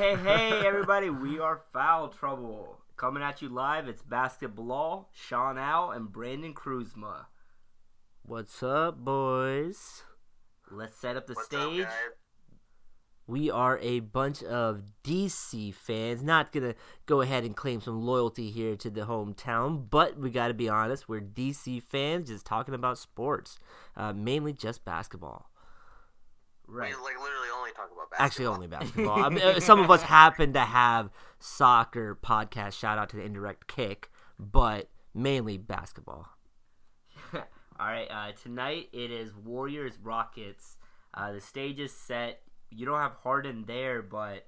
hey, hey, everybody. We are Foul Trouble. Coming at you live, it's Basketball, Sean Al, and Brandon Kruzma. What's up, boys? Let's set up the What's stage. up. We are a bunch of DC fans. Not gonna go ahead and claim some loyalty here to the hometown, but we got to be honest. We're DC fans, just talking about sports, uh, mainly just basketball. Right. We like literally only talk about basketball. Actually, only basketball. I mean, uh, some of us happen to have soccer podcast. Shout out to the indirect kick, but mainly basketball. All right. Uh, tonight it is Warriors Rockets. Uh, the stage is set. You don't have Harden there, but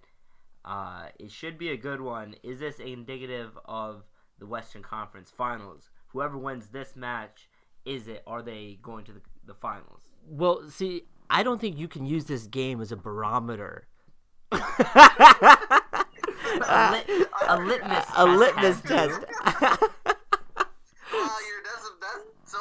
uh, it should be a good one. Is this indicative of the Western Conference Finals? Whoever wins this match, is it? Are they going to the, the finals? Well, see, I don't think you can use this game as a barometer. a, lit, a litmus. a test litmus test. Wow, you're that's that's so.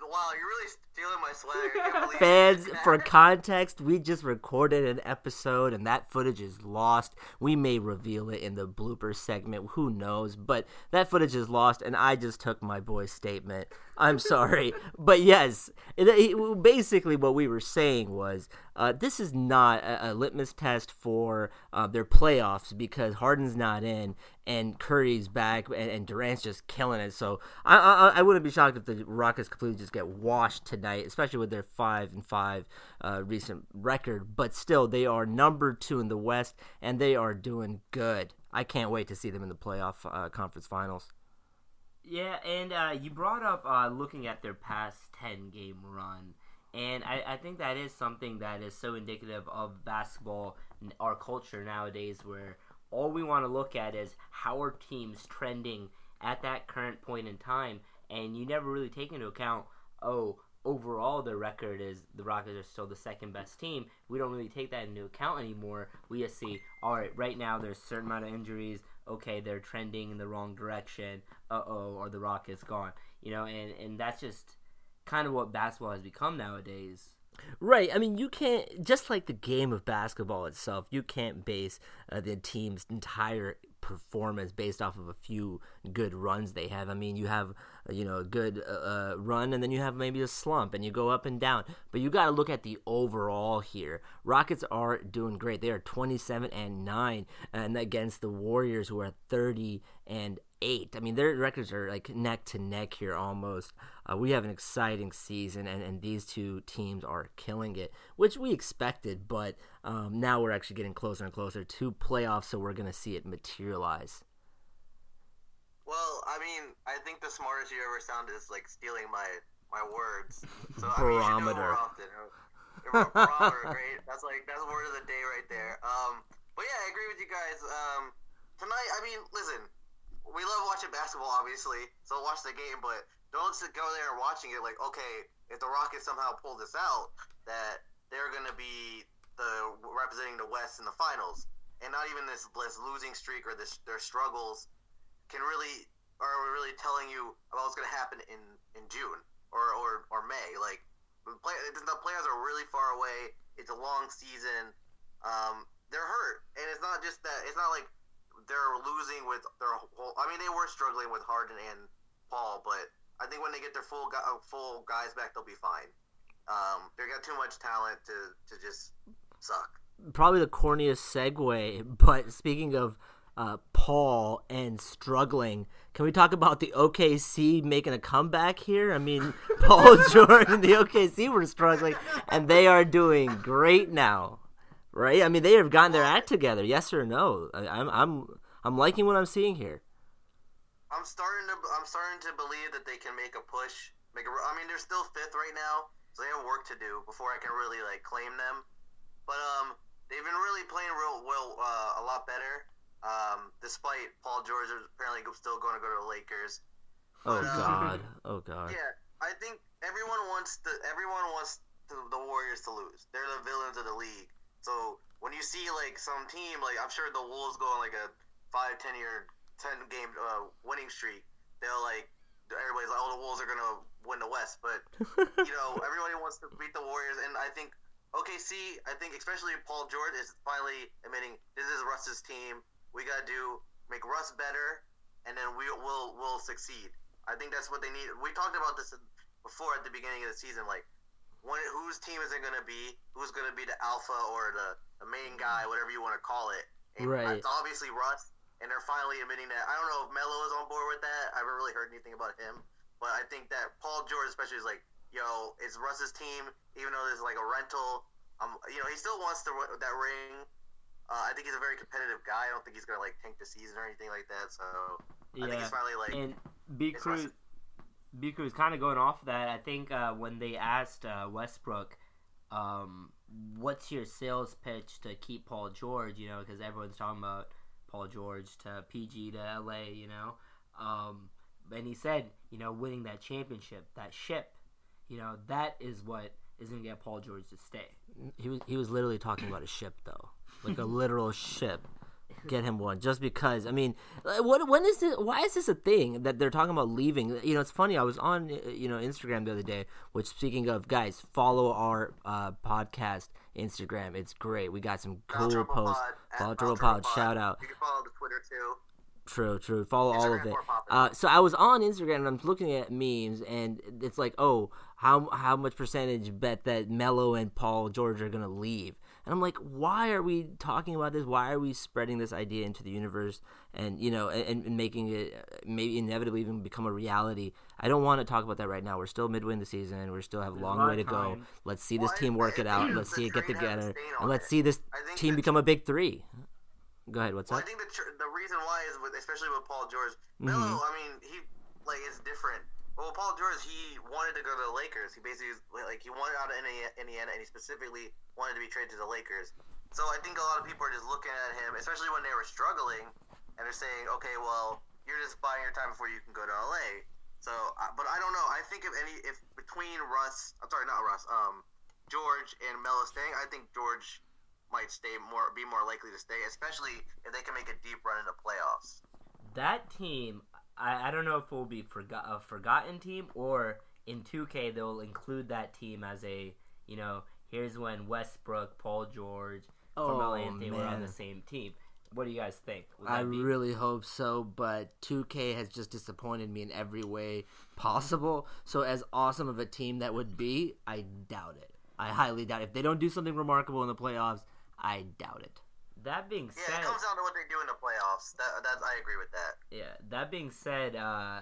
Wow, you're really stealing my swag. I can't believe Fans, for context, we just recorded an episode and that footage is lost. We may reveal it in the blooper segment, who knows? But that footage is lost, and I just took my boy's statement. I'm sorry. but yes, it, it- basically what we were saying was uh, this is not a, a litmus test for uh, their playoffs because Harden's not in and Curry's back and, and Durant's just killing it. So I, I I wouldn't be shocked if the Rockets completely just get washed tonight, especially with their five and five uh, recent record. But still, they are number two in the West and they are doing good. I can't wait to see them in the playoff uh, conference finals. Yeah, and uh, you brought up uh, looking at their past 10 game run. And I, I think that is something that is so indicative of basketball our culture nowadays, where all we want to look at is how are teams trending at that current point in time. And you never really take into account, oh, overall the record is the Rockets are still the second best team. We don't really take that into account anymore. We just see, all right, right now there's a certain amount of injuries. Okay, they're trending in the wrong direction. Uh oh, or the rock is gone? You know, and and that's just kind of what basketball has become nowadays. Right. I mean, you can't just like the game of basketball itself. You can't base uh, the team's entire performance based off of a few good runs they have. I mean, you have you know a good uh, uh, run, and then you have maybe a slump, and you go up and down. But you got to look at the overall here. Rockets are doing great. They are twenty seven and nine, and against the Warriors, who are thirty and eight. I mean, their records are like neck to neck here almost. Uh, we have an exciting season, and, and these two teams are killing it, which we expected, but um, now we're actually getting closer and closer to playoffs, so we're going to see it materialize. Well, I mean, I think the smartest you ever sounded is like stealing my my words. So I mean, you should do Barometer. more often. Barometer, great. That's like that's the word of the day right there. Um, but yeah, I agree with you guys. Um, tonight, I mean, listen, we love watching basketball, obviously. So watch the game, but don't go there watching it like, okay, if the Rockets somehow pull this out, that they're gonna be the representing the West in the finals, and not even this this losing streak or this their struggles can really are really telling you about what's gonna happen in in June or or, or May. Like the, play, the players are really far away. It's a long season. Um, they're hurt, and it's not just that. It's not like they're losing with their whole. I mean, they were struggling with Harden and Paul, but I think when they get their full uh, full guys back, they'll be fine. Um, they got too much talent to to just suck. Probably the corniest segue, but speaking of uh, Paul and struggling, can we talk about the OKC making a comeback here? I mean, Paul George and the OKC were struggling, and they are doing great now, right? I mean, they have gotten their act together. Yes or no? I, I'm I'm I'm liking what I'm seeing here. I'm starting to I'm starting to believe that they can make a push. Make a, I mean, they're still fifth right now, so they have work to do before I can really like claim them. But um, they've been really playing real well, uh, a lot better. Um, despite Paul George apparently still going to go to the Lakers. Oh But, um, God! Oh God! Yeah, I think everyone wants the everyone wants the, the Warriors to lose. They're the villains of the league. So when you see like some team, like I'm sure the Wolves go on like a five, ten year, ten game uh, winning streak, they'll like everybody's like, oh, the Wolves are gonna win the West. But you know, everybody wants to beat the Warriors, and I think OKC, I think especially Paul George is finally admitting this is Russ's team. We gotta do make Russ better, and then we will will succeed. I think that's what they need. We talked about this before at the beginning of the season, like when, whose team is it gonna be? Who's gonna be the alpha or the, the main guy, whatever you want to call it? And Right. It's obviously Russ, and they're finally admitting that. I don't know if Melo is on board with that. I haven't really heard anything about him, but I think that Paul George especially is like, yo, it's Russ's team, even though there's like a rental. Um, you know, he still wants the, that ring. Uh, I think he's a very competitive guy. I don't think he's gonna like tank the season or anything like that. So I think Yeah, he's finally like, and B Cruz, Russ- B Cruz kind of going off that. I think uh, when they asked uh, Westbrook, um, "What's your sales pitch to keep Paul George?" You know, because everyone's talking about Paul George to PG to LA. You know, um, and he said, you know, winning that championship, that ship, you know, that is what is going to get Paul George to stay. He was he was literally talking about a ship though, like a literal ship. Get him one, just because. I mean, what? When is this? Why is this a thing that they're talking about leaving? You know, it's funny. I was on you know Instagram the other day. Which, speaking of, guys, follow our uh, podcast Instagram. It's great. We got some cool posts. Foul Trouble Pod. Shout out. You can follow the Twitter too. True, true. Follow all of it. Uh, so I was on Instagram and I'm looking at memes and it's like, oh, how how much percentage bet that Melo and Paul George are gonna leave? And I'm like, why are we talking about this? Why are we spreading this idea into the universe and you know and, and making it uh, maybe inevitably even become a reality? I don't want to talk about that right now. We're still midway in the season. We still have a There's long way to of go. Let's see this Well, team work it out. Let's see it get train has a together and let's it. see this team become a big three. Go ahead. What's Well, up? I think the tr- the reason why is with especially with Paul George. Mhm. I mean, he like it's different. Well, Paul George, he wanted to go to the Lakers. He basically was, like he wanted out of Indiana, and he specifically wanted to be traded to the Lakers. So I think a lot of people are just looking at him, especially when they were struggling, and they're saying, okay, well, you're just buying your time before you can go to LA. So, but I don't know. I think if any, if between Russ, I'm sorry, not Russ, um, George and Melo staying, I think George might stay more, be more likely to stay, especially if they can make a deep run in the playoffs. that team, I, I don't know if it will be forgot, a forgotten team or in 2K they'll include that team as a, you know, here's when Westbrook, Paul George, oh, Carmelo Oh, Anthony were on the same team. What do you guys think? I be- really hope so, but 2K has just disappointed me in every way possible. So, as awesome of a team that would be, I doubt it. I highly doubt it. If they don't do something remarkable in the playoffs, I doubt it. That being Yeah, said, it comes down to what they do in the playoffs. That, that I agree with that. yeah, that being said, uh,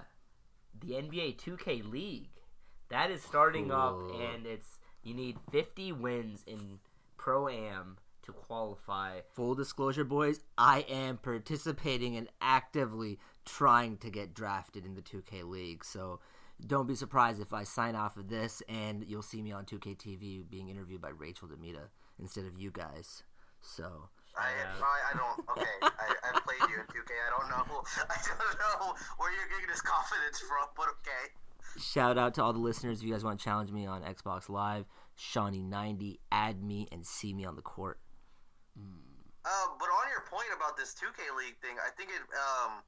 the NBA 2K League that is starting up, and it's you need 50 wins in Pro Am to qualify. Full disclosure, boys, I am participating and actively trying to get drafted in the 2K League. So, don't be surprised if I sign off of this and you'll see me on 2K TV being interviewed by Rachel Demita instead of you guys. So, I. I, I don't. Okay, I, I played you in 2K. I don't know. I don't know where you're getting this confidence from, but okay. Shout out to all the listeners. If you guys want to challenge me on Xbox Live, Shawnee90, add me and see me on the court. Uh, but on your point about this 2K League thing, I think it um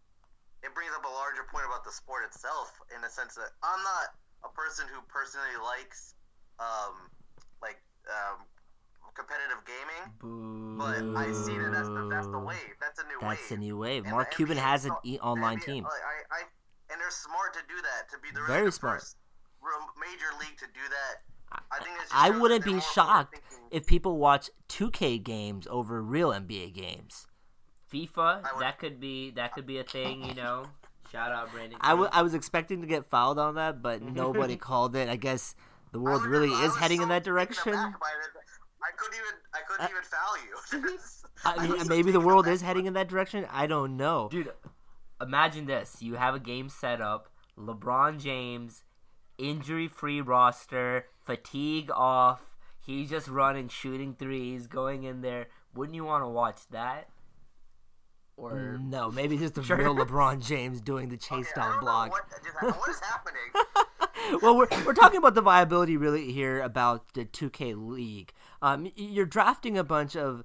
it brings up a larger point about the sport itself in the sense that I'm not a person who personally likes um like um competitive gaming, Boo. But I see that that's the, that's the wave. That's a new That's wave. the new wave. And Mark Cuban NBA has an so- e- online NBA team. like, I, I, and they're smart to do that. To be the Very really smart. first major league to do that. I think it's I wouldn't be shocked if people watch 2K games over real NBA games. FIFA, that could be that could be a thing, you know. Shout out Brandon. I, w- King. I was expecting to get fouled on that, but nobody called it. I guess the world really just- is heading so in that direction. by it. I couldn't even I couldn't uh, even foul you. I mean, was maybe the world is heading in that direction. I don't know. Dude, imagine this. You have a game set up, LeBron James, injury free roster, fatigue off. He's just running, shooting threes, going in there. Wouldn't you want to watch that? Or mm, No, maybe just the Sure. real LeBron James doing the chase I down block. What, just what is happening? well, we're, we're talking about the viability really here about the 2K League. Um, you're drafting a bunch of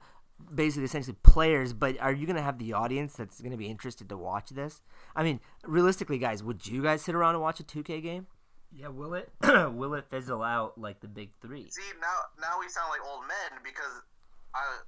basically essentially players, but are you going to have the audience that's going to be interested to watch this? I mean, realistically, guys, would you guys sit around and watch a 2K game? Yeah, will it will it fizzle out like the big three? See now, now we sound like old men because uh,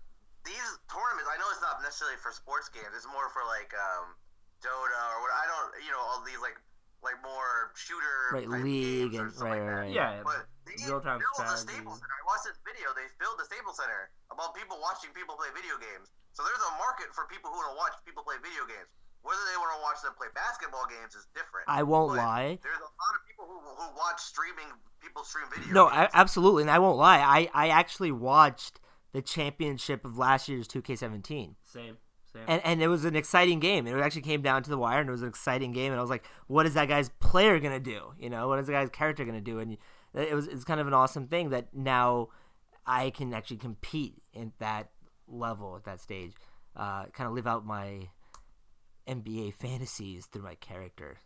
these tournaments. I know it's not necessarily for sports games. It's more for like um, Dota or what. I don't, you know, all these like like more shooter Right, league and right, like right, right. Yeah, But they real-time filled the strategy. Staples Center. I watched this video. They filled the Staples Center about people watching people play video games. So there's a market for people who want to watch people play video games. Whether they want to watch them play basketball games is different. I won't But lie. There's a lot of people who, who watch streaming people stream video. No, games. I, absolutely, and I won't lie. I, I actually watched the championship of last year's 2K17. Same, same. and and it was an exciting game. It actually came down to the wire, and it was an exciting game. And I was like, "What is that guy's player gonna do? You know, what is the guy's character gonna do?" And it was it's kind of an awesome thing that now I can actually compete in that level at that stage, uh, kind of live out my NBA fantasies through my character.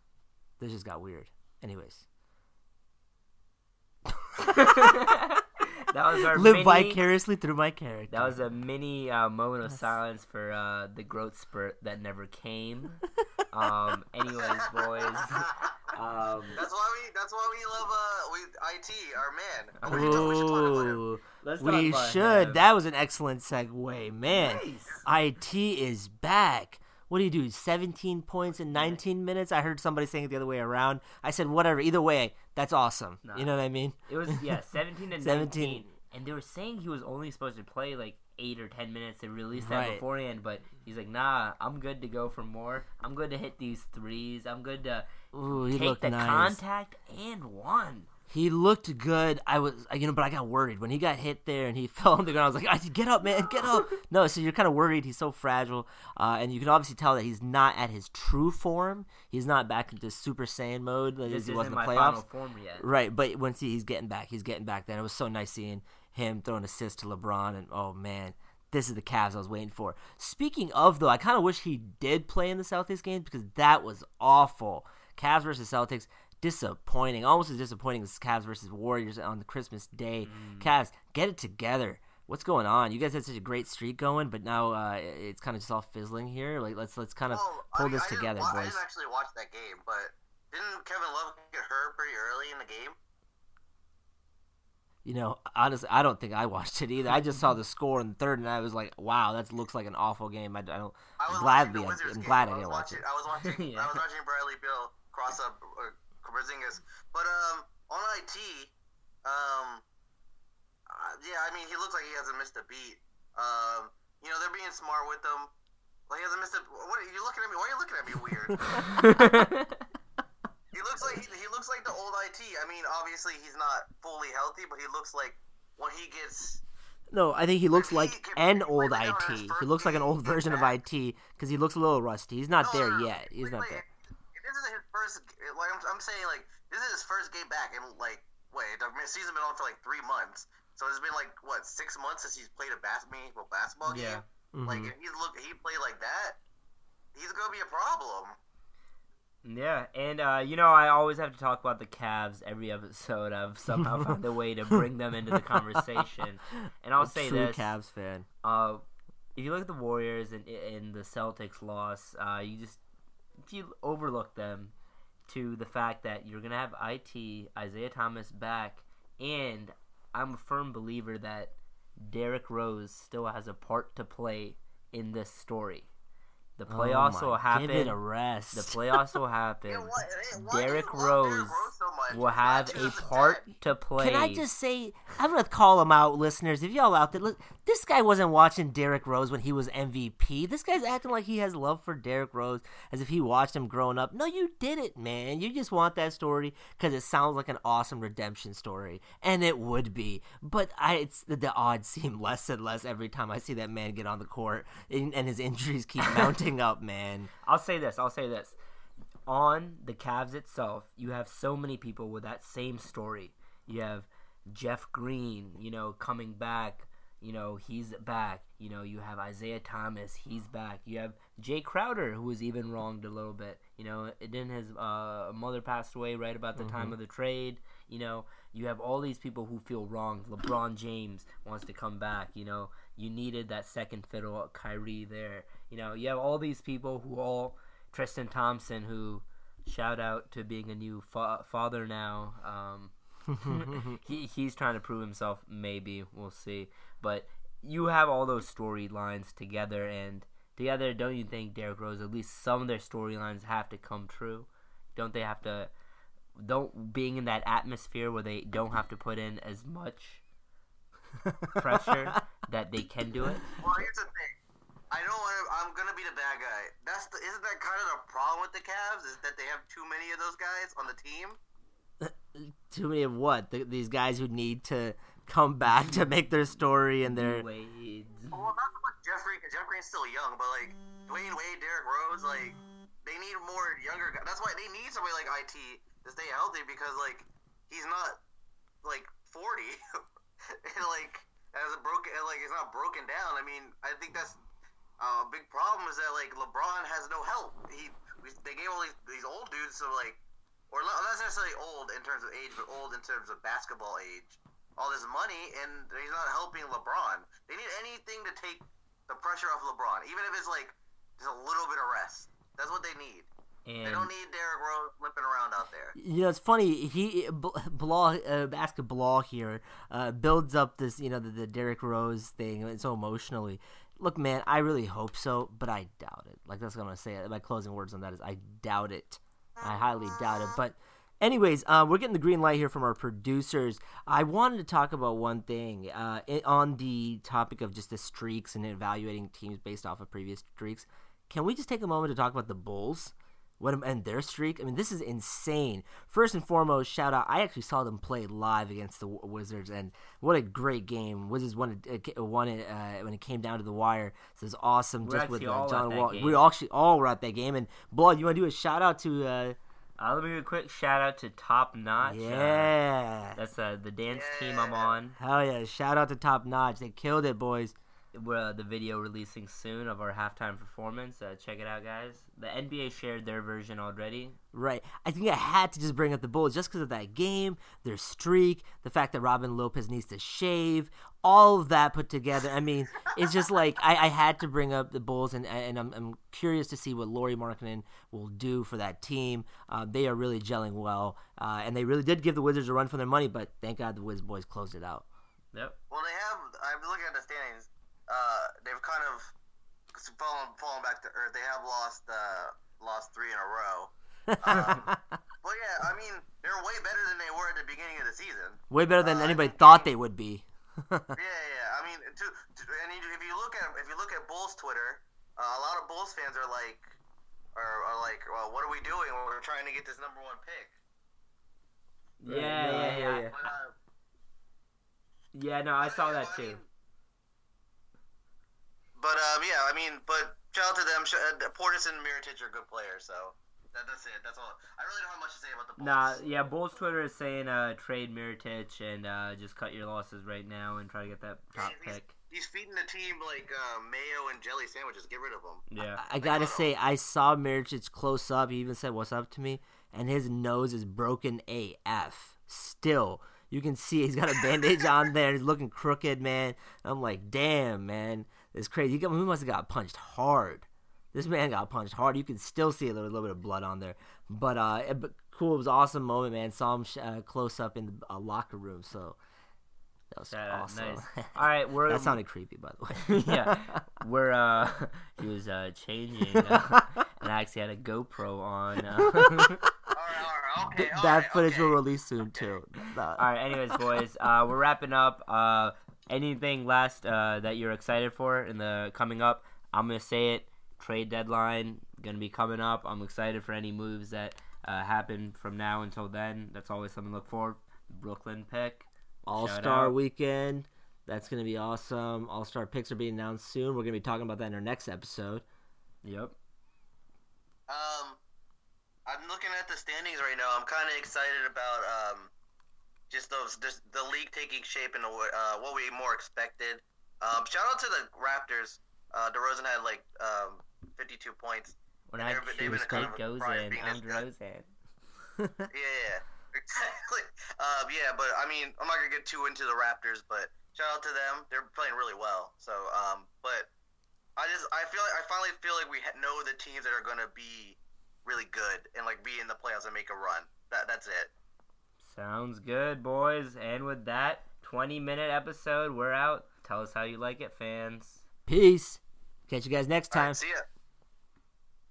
This just got weird. Anyways, that was our live mini, vicariously through my character. That was a mini uh, moment of silence for uh, the growth spurt that never came. um, anyways, boys. Um, That's why we. That's why we love uh, we IT, our man. Oh, we, should talk, we should talk about him. Ooh. let's talk We about should. him. That was an excellent segue, man. Nice. IT is back. What do you do? 17 points in 19 minutes? I heard somebody saying it the other way around. I said, whatever. Either way, that's awesome. Nah. You know what I mean? It was yeah, seventeen and 17. nineteen, and they were saying he was only supposed to play like eight or ten minutes. They released that Right. beforehand, but he's like, nah, I'm good to go for more. I'm good to hit these threes. I'm good to Ooh, he take the nice. contact and one. He looked good. I was, you know, but I got worried when he got hit there and he fell on the ground. I was like, "I get up, man, get up!" No, so you're kind of worried. He's so fragile, uh, and you can obviously tell that he's not at his true form. He's not back into Super Saiyan mode like This he was in the my playoffs. final form yet. Right, but once he, he's getting back, he's getting back. Then it was so nice seeing him throw an assist to LeBron, and oh man, this is the Cavs I was waiting for. Speaking of though, I kind of wish he did play in the Celtics game because that was awful. Cavs versus Celtics, disappointing, almost as disappointing as Cavs versus Warriors on the Christmas Day. Cavs, get it together. What's going on? You guys had such a great streak going, but now uh, it's kind of just all fizzling here. Like let's let's kind of Well, pull I this I didn't together, wa- I didn't actually watch that game, but didn't Kevin Love get hurt pretty early in the game? You know, honestly, I don't think I watched it either. I just saw the score in the third, and I was like, "Wow, that looks like an awful game." I, I don't. I was gladly, I'm, I'm glad I was didn't watch watching, it. I was watching. Yeah. I was watching Bradley Beal cross up uh, Porzingis, but um, on IT, um, uh, yeah, I mean, he looks like he hasn't missed a beat. Um, you know, they're being smart with him. Like he hasn't missed a. What are you looking at me? Why are you looking at me weird? he looks like he, he looks like the old IT. I mean, obviously he's not fully healthy, but he looks like when he gets no, I think he looks He like an old IT. He looks like an old version of. IT because he looks a little rusty. He's not No, there no, no. yet. He's not there. This isn't his first. Like I'm, I'm saying, like this is his first game back, and like wait, the season's been on for like three months. So it's been like what six months since he's played a bas- meaningful basketball game. Yeah. Like Mhm. if he's look, he played like that, he's gonna be a problem. Yeah, and uh, you know I always have to talk about the Cavs every episode. I've somehow found a way to bring them into the conversation, and I'll A say true this: Cavs fan. uh, if you look at the Warriors and and the Celtics loss, uh, you just if you overlook them to the fact that you're gonna have it Isaiah Thomas back, and I'm a firm believer that Derrick Rose still has a part to play in this story. The oh playoffs oh will happen. Give it a rest. The playoffs will happen. Yeah, why, hey, why do you Derrick love Derrick Rose so will have a part dad. to play. Can I just say, I'm gonna call him out, listeners. If y'all out there, look, this guy wasn't watching Derrick Rose when he was MVP. This guy's acting like he has love for Derrick Rose as if he watched him growing up. No, you didn't, man. You just want that story because it sounds like an awesome redemption story, and it would be. But I, it's the, the odds seem less and less every time I see that man get on the court, and, and his injuries keep mounting up, man. I'll say this. I'll say this. On the Cavs itself, you have so many people with that same story. You have Jeff Green, you know, coming back. You know, he's back. You know, you have Isaiah Thomas, he's back. You have Jae Crowder, who was even wronged a little bit. You know, it didn't his uh, mother passed away right about the time of the trade. You know, you have all these people who feel wronged. LeBron James wants to come back. You know, you needed that second fiddle, Kyrie there. You know, you have all these people who all Tristan Thompson, who Shout out to being a new fa- father now. Um, he he's trying to prove himself. Maybe we'll see. But you have all those storylines together, and together, don't you think Derrick Rose? At least some of their storylines have to come true. Don't they have to? Don't being in that atmosphere where they don't have to put in as much pressure that they can do it. Well, here's the thing. I don't want to. I'm gonna be the bad guy. That's the. Isn't that kind of the problem with the Cavs? Is that they have too many of those guys on the team? Too many of what? The, these guys who need to come back to make their story and their. Wade. Well, not so much Jeffrey, because Jeff Green's still young, but like Dwyane Wade, Derrick Rose, like they need more younger guys. That's why they need somebody like IT to stay healthy because like he's not like 40 and like as a broken like it's not broken down. I mean, I think that's uh, a big problem is that like LeBron has no help. He they gave all these, these old dudes so like or not necessarily old in terms of age, but old in terms of basketball age. All this money, and he's not helping LeBron. They need anything to take the pressure off LeBron, even if it's like just a little bit of rest. That's what they need. And They don't need Derrick Rose limping around out there. You know, it's funny. He Blah uh, basketball here uh, builds up this, you know, the, the Derrick Rose thing so emotionally. Look, man, I really hope so, but I doubt it. Like that's what I'm gonna say. My closing words on that is I doubt it. I highly doubt it. But, anyways, uh, we're getting the green light here from our producers. I wanted to talk about one thing uh, on the topic of just the streaks and evaluating teams based off of previous streaks. Can we just take a moment to talk about the Bulls? What and their streak? I mean, this is insane. First and foremost, shout out! I actually saw them play live against the Wizards, and what a great game! Wizards won it, uh, won it uh, when it came down to the wire. So it was awesome. We're just with actually uh, all John Wall. game. We actually all were at that game. And Blood, you want to do a shout out to? Uh, uh, let me give a quick shout out to Top Notch. Uh, yeah, that's uh, the dance team I'm on. hell yeah! Shout out to Top Notch. They killed it, boys. We're, uh, the video releasing soon of our halftime performance. Uh, check it out, guys. The NBA shared their version already. Right. I think I had to just bring up the Bulls just because of that game, their streak, the fact that Robin Lopez needs to shave, all of that put together. I mean, it's just like I, I had to bring up the Bulls, and and I'm, I'm curious to see what Lauri Markkanen will do for that team. Uh, they are really gelling well, uh, and they really did give the Wizards a run for their money. But thank God the Wiz boys closed it out. Yep. Well, they have. I'm looking at the standings. Uh, they've kind of fallen fallen back to earth. They have lost uh, lost three in a row. Um, Well, yeah, I mean they're way better than they were at the beginning of the season. Way better than uh, anybody thought they would be. Yeah, yeah. I mean, to, to, and you- if you look at if you look at Bulls Twitter, uh, a lot of Bulls fans are like, are, are like, well, what are we doing? We're trying to get this number one pick. Yeah, yeah, yeah. Yeah, But, uh, no, I saw that but, I too. mean- But um, yeah, I mean, but shout out to them. Uh, Portis and Mirotic are good players, so that, that's it. That's all. I really don't have much to say about the Bulls. Nah, yeah, Bulls Twitter is saying uh, trade Mirotic and uh, just cut your losses right now and try to get that top He's- pick. He's feeding the team like uh, mayo and jelly sandwiches. Get rid of him. Yeah. I gotta say, I saw Mirotic close up. He even said, "What's up?" to me, and his nose is broken AF. Still, you can see he's got a bandage on there. He's looking crooked, man. I'm like, damn, man, it's crazy. He, must have got punched hard. This man got punched hard. You can still see a little, little bit of blood on there. But uh, it, but cool. It was an awesome moment, man. Saw him sh- uh, close up in the uh, locker room. So that was out, awesome. nice. All right, we're that sounded creepy, by the way. yeah, we're uh, he was uh changing, uh, and I actually had a GoPro on. Uh, All right, all right, okay. all that right, footage okay. will release soon too. Uh, All right. Anyways, boys, uh, we're wrapping up. Uh, anything last uh, that you're excited for in the coming up? I'm gonna say it. Trade deadline gonna be coming up. I'm excited for any moves that uh, happen from now until then. That's always something to look for. Brooklyn pick. All Star. Weekend. That's gonna be awesome. All Star picks are being announced soon. We're gonna be talking about that in our next episode. Yep. Um, I'm looking at the standings right now. I'm kind of excited about um, just those just the league taking shape in a, way- uh, what we more expected. Um, shout out to the Raptors. Uh, DeRozan had like um, 52 points. When I they've been- they've choose kind of goes in, I'm. DeRozan. Yeah, yeah, exactly. Um, yeah, but I mean, I'm not gonna get too into the Raptors, but shout out to them. They're playing really well. So, um, but I just I feel like I finally feel like we know the teams that are gonna be really good and like be in the playoffs and make a run. That that's it. Sounds good, boys. And with that 20 minute episode, we're out. Tell us how you like it, fans. Peace. Catch you guys next time. right, see ya.